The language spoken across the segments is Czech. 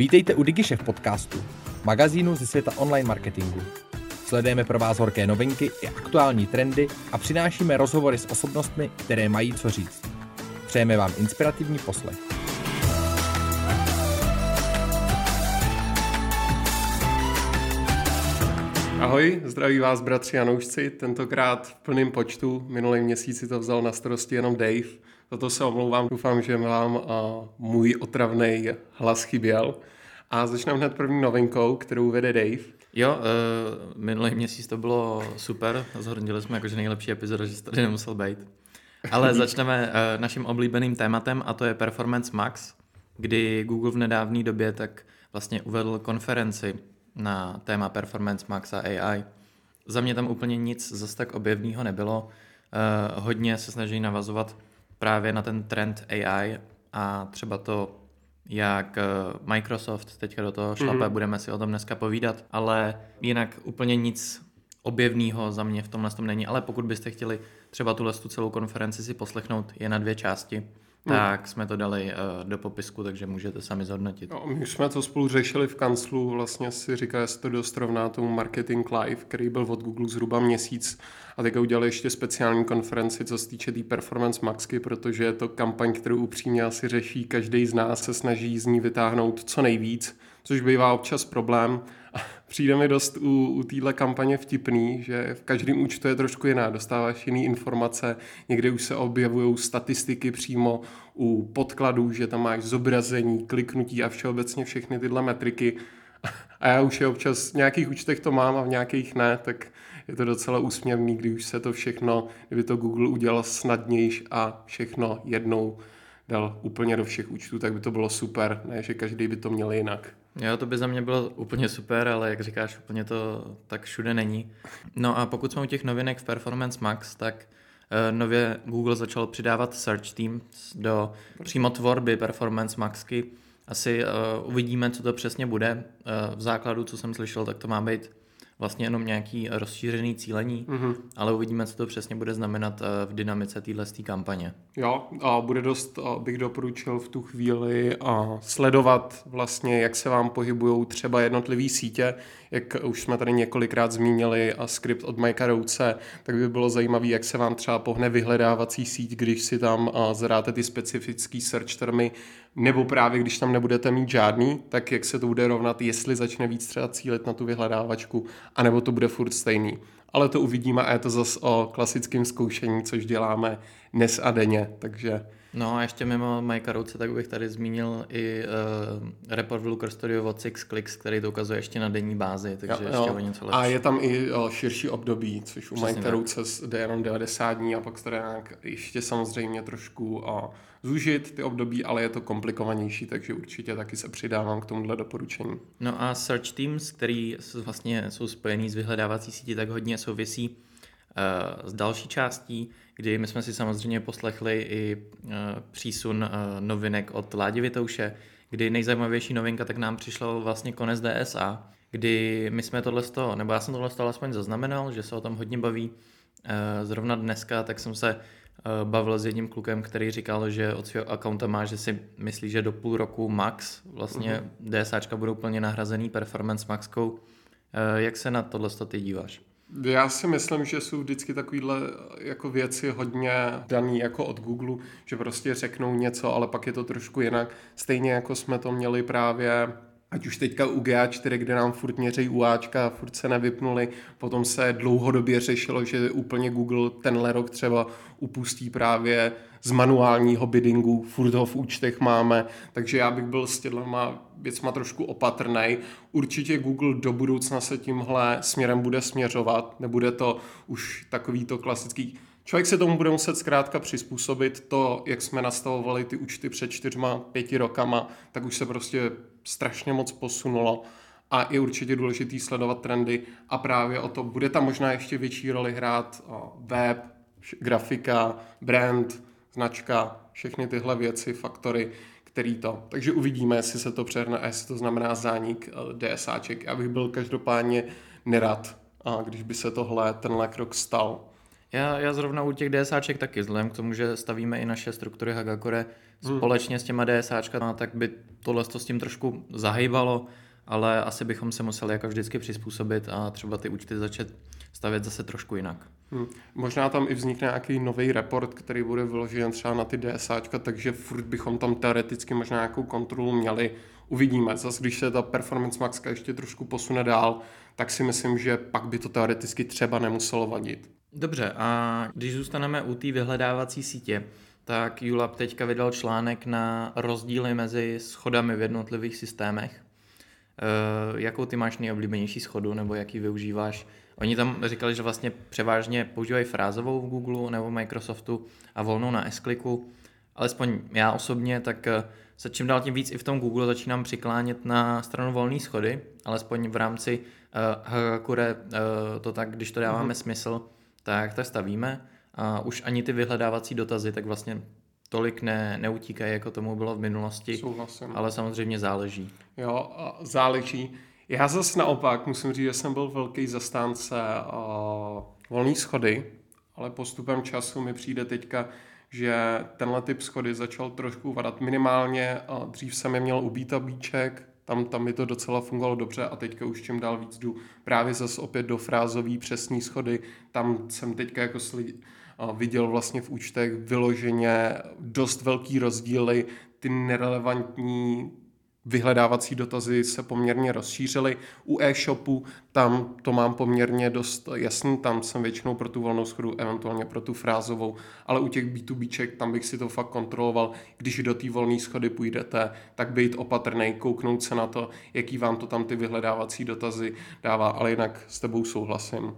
Vítejte u DigiShef podcastu, magazínu ze světa online marketingu. Sledujeme pro vás horké novinky i aktuální trendy a přinášíme rozhovory s osobnostmi, které mají co říct. Přejeme vám inspirativní poslech. Ahoj, zdraví vás bratři a noužci, tentokrát v plném počtu. Minulý měsíci to vzal na starosti jenom Dave. Toto se omlouvám, doufám, že vám uh, můj otravný hlas chyběl. A začneme hned první novinkou, kterou vede Dave. Jo, uh, minulý měsíc to bylo super, zhodnotili jsme jakože nejlepší epizoda, že jsi tady nemusel být. Ale začneme uh, naším oblíbeným tématem a to je Performance Max, kdy Google v nedávné době tak vlastně uvedl konferenci na téma Performance Max a AI. Za mě tam úplně nic zase tak objevného nebylo. Uh, hodně se snaží navazovat právě na ten trend AI a třeba to, jak eh, Microsoft teďka do toho šlape, mm-hmm. budeme si o tom dneska povídat, ale jinak úplně nic objevného za mě v tomhle tom není, ale pokud byste chtěli třeba tuhle tu celou konferenci si poslechnout, je na dvě části, Hmm. tak jsme to dali uh, do popisku, takže můžete sami zhodnotit. No, my jsme to spolu řešili v kanclu, vlastně si říká, že to dost rovná tomu Marketing Live, který byl od Google zhruba měsíc a teďka udělali ještě speciální konferenci, co se týče té tý Performance Maxky, protože je to kampaň, kterou upřímně asi řeší každý z nás, se snaží z ní vytáhnout co nejvíc, což bývá občas problém. Přijde mi dost u, u téhle kampaně vtipný, že v každém účtu je trošku jiná. Dostáváš jiné informace, někde už se objevují statistiky přímo u podkladů, že tam máš zobrazení, kliknutí a všeobecně všechny tyhle metriky. A já už je občas v nějakých účtech to mám a v nějakých ne, tak je to docela úsměvný, když už se to všechno, kdyby to Google udělal snadnější a všechno jednou dal úplně do všech účtů, tak by to bylo super, ne, že každý by to měl jinak. Jo, to by za mě bylo úplně super, ale jak říkáš, úplně to tak všude není. No a pokud jsme u těch novinek v Performance Max, tak uh, nově Google začal přidávat Search Teams do přímo tvorby Performance Maxky. Asi uh, uvidíme, co to přesně bude. Uh, v základu, co jsem slyšel, tak to má být vlastně jenom nějaký rozšířený cílení, mm-hmm. ale uvidíme, co to přesně bude znamenat eh, v dynamice téhle kampaně. Jo, a bude dost, bych doporučil v tu chvíli sledovat vlastně, jak se vám pohybují třeba jednotlivé sítě, jak už jsme tady několikrát zmínili a skript od Mikea Rouce, tak by bylo zajímavé, jak se vám třeba pohne vyhledávací síť, když si tam zadáte ty specifické search termy, nebo právě když tam nebudete mít žádný, tak jak se to bude rovnat, jestli začne víc třeba cílit na tu vyhledávačku, anebo to bude furt stejný. Ale to uvidíme a je to zase o klasickém zkoušení, což děláme dnes a denně, takže No a ještě mimo Majka Rouce, tak bych tady zmínil i uh, report v Looker Studio od Six Clicks, který to ukazuje ještě na denní bázi, takže jo, ještě jo. o něco lepší. A je tam i o, širší období, což u Majka Rouce jde jenom 90 dní a pak se nějak ještě samozřejmě trošku o, zúžit ty období, ale je to komplikovanější, takže určitě taky se přidávám k tomuhle doporučení. No a Search Teams, který vlastně jsou spojený s vyhledávací sítí, tak hodně souvisí uh, s další částí, kdy my jsme si samozřejmě poslechli i uh, přísun uh, novinek od Ládi Vitouše, kdy nejzajímavější novinka tak nám přišlo vlastně konec DSA, kdy my jsme tohle toho, nebo já jsem tohle toho alespoň zaznamenal, že se o tom hodně baví. Zrovna dneska tak jsem se bavil s jedním klukem, který říkal, že od svého accounta má, že si myslí, že do půl roku max vlastně uh-huh. DSAčka budou plně nahrazený Performance Maxkou. Jak se na tohle ty díváš? Já si myslím, že jsou vždycky takovýhle jako věci hodně daný jako od Google, že prostě řeknou něco, ale pak je to trošku jinak. Stejně jako jsme to měli právě ať už teďka u GA4, kde nám furt měří UAčka furt se nevypnuli, potom se dlouhodobě řešilo, že úplně Google tenhle rok třeba upustí právě z manuálního biddingu, furt ho v účtech máme, takže já bych byl s těma věcma trošku opatrný. Určitě Google do budoucna se tímhle směrem bude směřovat, nebude to už takový to klasický Člověk se tomu bude muset zkrátka přizpůsobit. To, jak jsme nastavovali ty účty před čtyřma, pěti rokama, tak už se prostě strašně moc posunulo a je určitě důležitý sledovat trendy a právě o to bude tam možná ještě větší roli hrát web, grafika, brand, značka, všechny tyhle věci, faktory, který to. Takže uvidíme, jestli se to přehne a jestli to znamená zánik eh, DSAček. Já bych byl každopádně nerad, když by se tohle, tenhle krok stal. Já, já zrovna u těch DSAček taky, vzhledem k tomu, že stavíme i naše struktury Hagakore hmm. společně s těma DSAčkama, tak by tohle to s tím trošku zahýbalo, ale asi bychom se museli jako vždycky přizpůsobit a třeba ty účty začít stavět zase trošku jinak. Hmm. Možná tam i vznikne nějaký nový report, který bude vyložen třeba na ty DSAčka, takže furt bychom tam teoreticky možná nějakou kontrolu měli. Uvidíme. Zase, když se ta Performance Max ještě trošku posune dál, tak si myslím, že pak by to teoreticky třeba nemuselo vadit. Dobře, a když zůstaneme u té vyhledávací sítě, tak Julap teďka vydal článek na rozdíly mezi schodami v jednotlivých systémech. E, jakou ty máš nejoblíbenější schodu, nebo jaký využíváš? Oni tam říkali, že vlastně převážně používají frázovou v Google nebo Microsoftu a volnou na s Alespoň já osobně, tak eh, se čím dál tím víc i v tom Google začínám přiklánět na stranu volné schody, alespoň v rámci uh, Hakure uh, to tak, když to dáváme mm-hmm. smysl, tak to stavíme a už ani ty vyhledávací dotazy tak vlastně tolik ne, neutíkají, jako tomu bylo v minulosti. Souhlasím. Ale samozřejmě záleží. Jo, záleží. Já zase naopak musím říct, že jsem byl velký zastánce uh, volné schody, ale postupem času mi přijde teďka, že tenhle typ schody začal trošku vadat minimálně. A dřív jsem je měl u Beta Bíček, tam, tam mi to docela fungovalo dobře a teďka už čím dál víc jdu právě zase opět do frázový přesní schody. Tam jsem teďka jako sli, viděl vlastně v účtech vyloženě dost velký rozdíly, ty nerelevantní vyhledávací dotazy se poměrně rozšířily. U e-shopu tam to mám poměrně dost jasný, tam jsem většinou pro tu volnou schodu, eventuálně pro tu frázovou, ale u těch B2Bček tam bych si to fakt kontroloval. Když do té volné schody půjdete, tak být opatrný, kouknout se na to, jaký vám to tam ty vyhledávací dotazy dává, ale jinak s tebou souhlasím.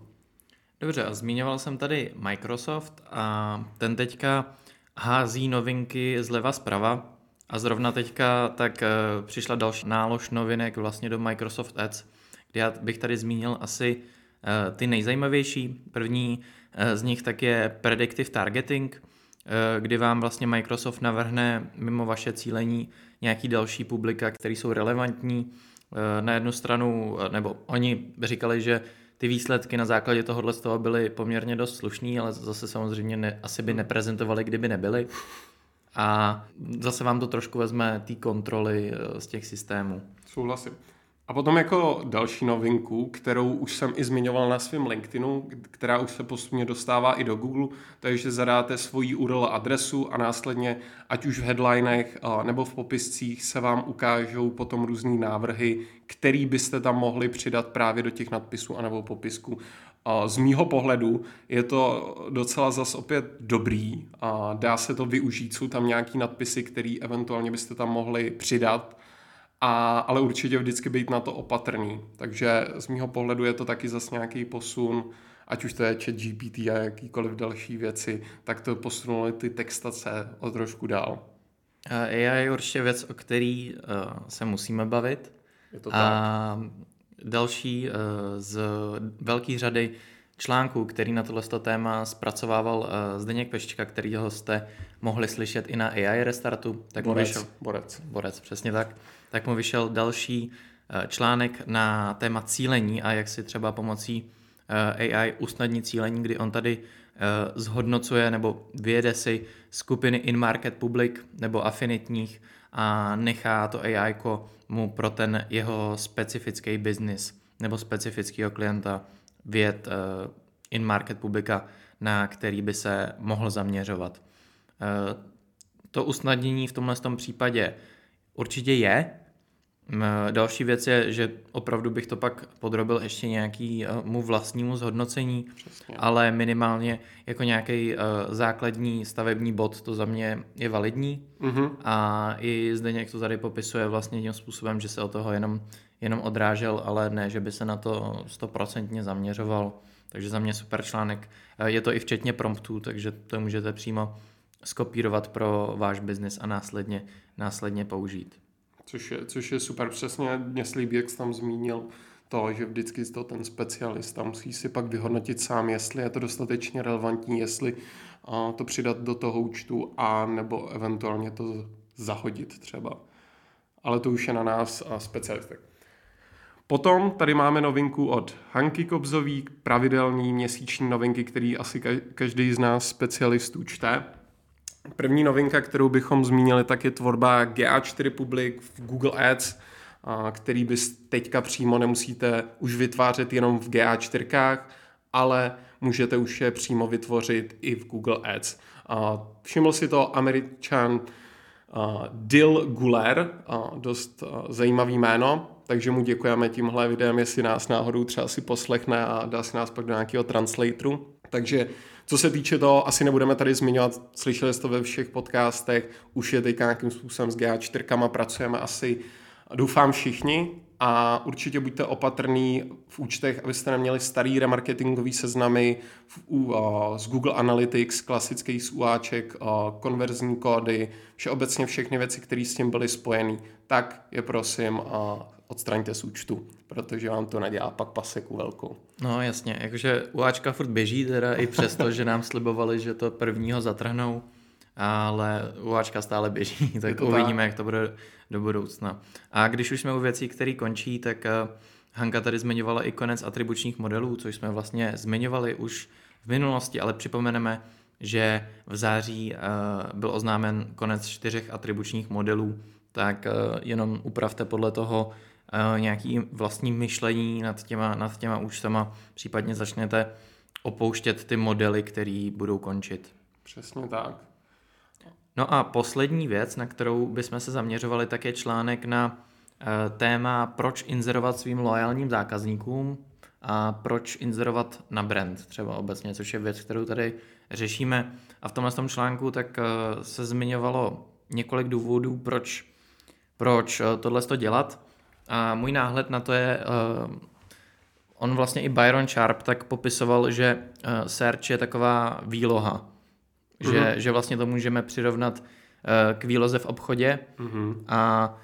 Dobře, a zmiňoval jsem tady Microsoft a ten teďka hází novinky zleva zprava, a zrovna teďka tak uh, přišla další nálož novinek vlastně do Microsoft Ads, kde já bych tady zmínil asi uh, ty nejzajímavější. První uh, z nich tak je Predictive Targeting, kdy vám vlastně Microsoft navrhne mimo vaše cílení nějaký další publika, které jsou relevantní. Na jednu stranu, nebo oni říkali, že ty výsledky na základě tohohle z toho byly poměrně dost slušný, ale zase samozřejmě ne, asi by neprezentovali, kdyby nebyly a zase vám to trošku vezme té kontroly eh, z těch systémů. Souhlasím. A potom jako další novinku, kterou už jsem i zmiňoval na svém LinkedInu, která už se postupně dostává i do Google, to je, že zadáte svoji URL adresu a následně, ať už v headlinech nebo v popiscích, se vám ukážou potom různé návrhy, který byste tam mohli přidat právě do těch nadpisů anebo popisku. Z mýho pohledu je to docela zas opět dobrý a dá se to využít. Jsou tam nějaký nadpisy, které eventuálně byste tam mohli přidat, a, ale určitě vždycky být na to opatrný. Takže z mýho pohledu je to taky zase nějaký posun, ať už to je chat GPT a jakýkoliv další věci, tak to posunuli ty textace o trošku dál. AI je určitě věc, o který uh, se musíme bavit. Je to a tak. Další uh, z velké řady článků, který na tohle téma zpracovával uh, Zdeněk Peščka, kterýho jste mohli slyšet i na AI Restartu. Tak Borec. Vyšel, Borec. Borec, přesně tak. Tak mu vyšel další uh, článek na téma cílení a jak si třeba pomocí AI usnadnit cílení, kdy on tady uh, zhodnocuje nebo vyjede si skupiny in-market public nebo afinitních a nechá to AI mu pro ten jeho specifický biznis nebo specifického klienta věd uh, in-market publika, na který by se mohl zaměřovat. Uh, to usnadnění v tomhle tom případě určitě je. Další věc je, že opravdu bych to pak podrobil ještě nějakému vlastnímu zhodnocení, Přesně. ale minimálně jako nějaký uh, základní stavební bod to za mě je validní uh-huh. a i zde někdo to tady popisuje vlastně tím způsobem, že se o toho jenom jenom odrážel, ale ne, že by se na to stoprocentně zaměřoval. Takže za mě super článek. Eh, je to i včetně promptů, takže to můžete přímo skopírovat pro váš biznis a následně, následně použít. Což je, což je super. Přesně mě jsi tam zmínil, to, že vždycky to ten specialista musí si pak vyhodnotit sám, jestli je to dostatečně relevantní, jestli to přidat do toho účtu a nebo eventuálně to zahodit třeba. Ale to už je na nás a specialistech. Potom tady máme novinku od Hanky Kobzový, pravidelný měsíční novinky, který asi každý z nás specialistů čte. První novinka, kterou bychom zmínili, tak je tvorba GA4 Public v Google Ads, který bys teďka přímo nemusíte už vytvářet jenom v GA4, ale můžete už je přímo vytvořit i v Google Ads. Všiml si to američan Dil Guler, dost zajímavý jméno, takže mu děkujeme tímhle videem, jestli nás náhodou třeba si poslechne a dá si nás pak do nějakého translatoru. Takže co se týče toho, asi nebudeme tady zmiňovat, slyšeli jste to ve všech podcastech, už je teď nějakým způsobem s GA4 pracujeme asi, doufám všichni, a určitě buďte opatrný v účtech, abyste neměli starý remarketingový seznamy v, uh, z Google Analytics, klasický úáček, uh, konverzní kódy, všeobecně všechny věci, které s tím byly spojeny, tak je prosím uh, odstraňte z účtu, protože vám to nedělá pak paseku velkou. No jasně, jakože UAčka furt běží teda i přesto, že nám slibovali, že to prvního zatrhnou, ale UAčka stále běží, tak to uvidíme, tak. jak to bude do budoucna. A když už jsme u věcí, které končí, tak eh, Hanka tady zmiňovala i konec atribučních modelů, což jsme vlastně zmiňovali už v minulosti, ale připomeneme, že v září uh, byl oznámen konec čtyřech atribučních modelů, tak uh, jenom upravte podle toho nějaký vlastní myšlení nad těma, nad těma účtama, případně začnete opouštět ty modely, které budou končit. Přesně tak. No a poslední věc, na kterou bychom se zaměřovali, tak je článek na uh, téma, proč inzerovat svým loajálním zákazníkům a proč inzerovat na brand třeba obecně, což je věc, kterou tady řešíme. A v tomhle tom článku tak uh, se zmiňovalo několik důvodů, proč, proč tohle to dělat. A můj náhled na to je, uh, on vlastně i Byron Sharp tak popisoval, že uh, search je taková výloha, že, uh-huh. že vlastně to můžeme přirovnat uh, k výloze v obchodě uh-huh. a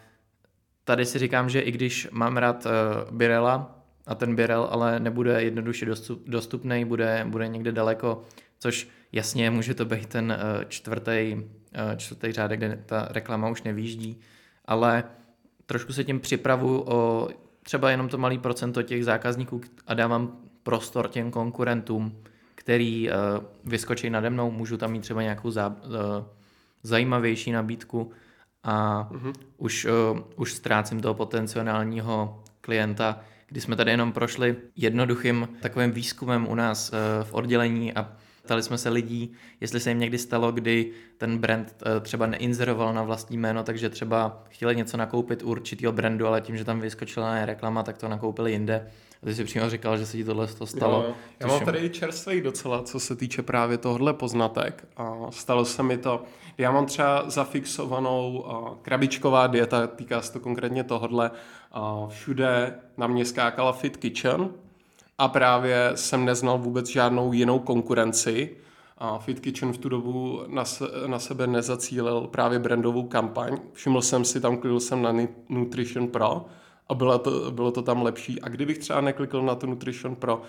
tady si říkám, že i když mám rád uh, Birela a ten Birel ale nebude jednoduše dostup, dostupný, bude, bude někde daleko, což jasně může to být ten čtvrtý, čtvrtý řádek, kde ta reklama už nevýjíždí, ale trošku se tím připravu o třeba jenom to malý procento těch zákazníků a dávám prostor těm konkurentům, který uh, vyskočí nade mnou, můžu tam mít třeba nějakou zá, uh, zajímavější nabídku a uh-huh. už, uh, už ztrácím toho potenciálního klienta, kdy jsme tady jenom prošli jednoduchým takovým výzkumem u nás uh, v oddělení a ptali jsme se lidí, jestli se jim někdy stalo, kdy ten brand uh, třeba neinzeroval na vlastní jméno, takže třeba chtěli něco nakoupit u určitého brandu, ale tím, že tam vyskočila reklama, tak to nakoupili jinde a ty jsi přímo říkal, že se ti tohle to stalo. Jo, já mám tady čerstvý docela, co se týče právě tohohle poznatek. A stalo se mi to, já mám třeba zafixovanou krabičková dieta, týká se to konkrétně tohohle. A všude na mě skákala Fit Kitchen a právě jsem neznal vůbec žádnou jinou konkurenci. A Fit Kitchen v tu dobu na, se, na sebe nezacílil právě brandovou kampaň. Všiml jsem si, tam klikl jsem na Nutrition Pro a bylo to, bylo to tam lepší. A kdybych třeba neklikl na to Nutrition Pro,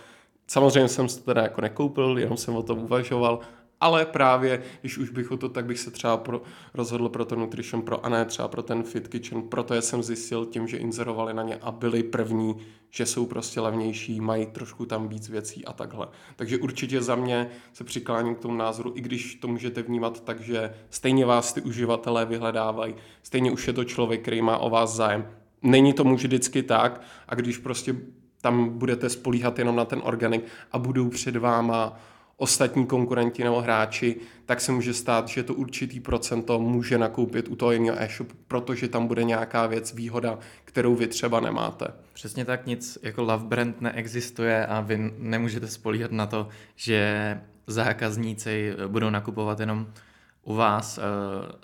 samozřejmě jsem to teda jako nekoupil, jenom jsem o tom uvažoval, ale právě, když už bych o to, tak bych se třeba pro, rozhodl pro to Nutrition Pro a ne třeba pro ten Fit Kitchen, proto jsem zjistil tím, že inzerovali na ně a byli první, že jsou prostě levnější, mají trošku tam víc věcí a takhle. Takže určitě za mě se přikláním k tomu názoru, i když to můžete vnímat tak, že stejně vás ty uživatelé vyhledávají, stejně už je to člověk, který má o vás zájem, Není tomu vždycky tak a když prostě tam budete spolíhat jenom na ten organik a budou před váma ostatní konkurenti nebo hráči, tak se může stát, že to určitý procento může nakoupit u toho jiného e-shopu, protože tam bude nějaká věc, výhoda, kterou vy třeba nemáte. Přesně tak, nic jako love brand neexistuje a vy nemůžete spolíhat na to, že zákazníci budou nakupovat jenom u vás. Eh,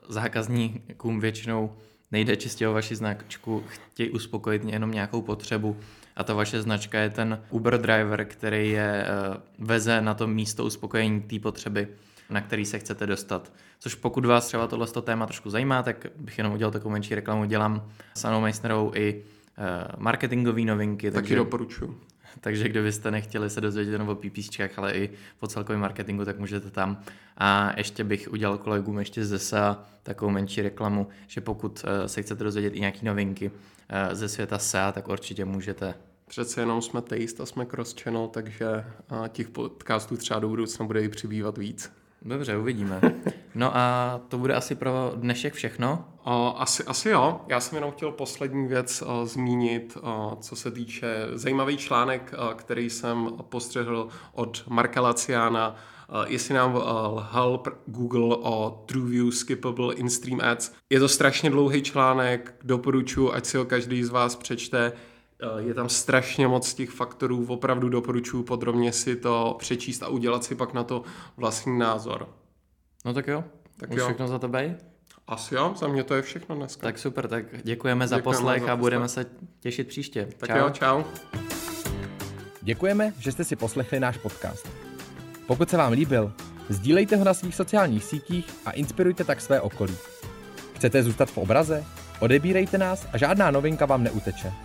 zákazníkům většinou nejde čistě o vaši značku, chtějí uspokojit jenom nějakou potřebu a ta vaše značka je ten Uber driver, který je eh, veze na to místo uspokojení té potřeby, na který se chcete dostat. Což pokud vás třeba tohle téma trošku zajímá, tak bych jenom udělal takovou menší reklamu. Dělám s Anou Meissnerovou i eh, marketingové novinky. Taky takže, doporučuji. takže kdybyste nechtěli se dozvědět jenom o PPCčkách, ale i o celkovém marketingu, tak můžete tam. A ještě bych udělal kolegům ještě ze SEA takovou menší reklamu, že pokud eh, se chcete dozvědět i nějaké novinky eh, ze světa SEA, tak určitě můžete. Přece jenom jsme taste a jsme cross-channel, takže těch podcastů třeba do budoucna bude i přibývat víc. Dobře, uvidíme. No a to bude asi pro dnešek všechno? Asi, asi jo. Já jsem jenom chtěl poslední věc zmínit, co se týče zajímavý článek, který jsem postřehl od Marka Laciana, jestli nám lhal Google o TrueView Skippable In-Stream Ads. Je to strašně dlouhý článek, doporučuji, ať si ho každý z vás přečte. Je tam strašně moc těch faktorů, opravdu doporučuji podrobně si to přečíst a udělat si pak na to vlastní názor. No tak jo, tak Už jo. všechno za tebe? Asi jo, za mě to je všechno dneska. Tak super, tak děkujeme za děkujeme poslech za a budeme se těšit příště. Tak čau. jo, čau. Děkujeme, že jste si poslechli náš podcast. Pokud se vám líbil, sdílejte ho na svých sociálních sítích a inspirujte tak své okolí. Chcete zůstat v obraze? Odebírejte nás a žádná novinka vám neuteče.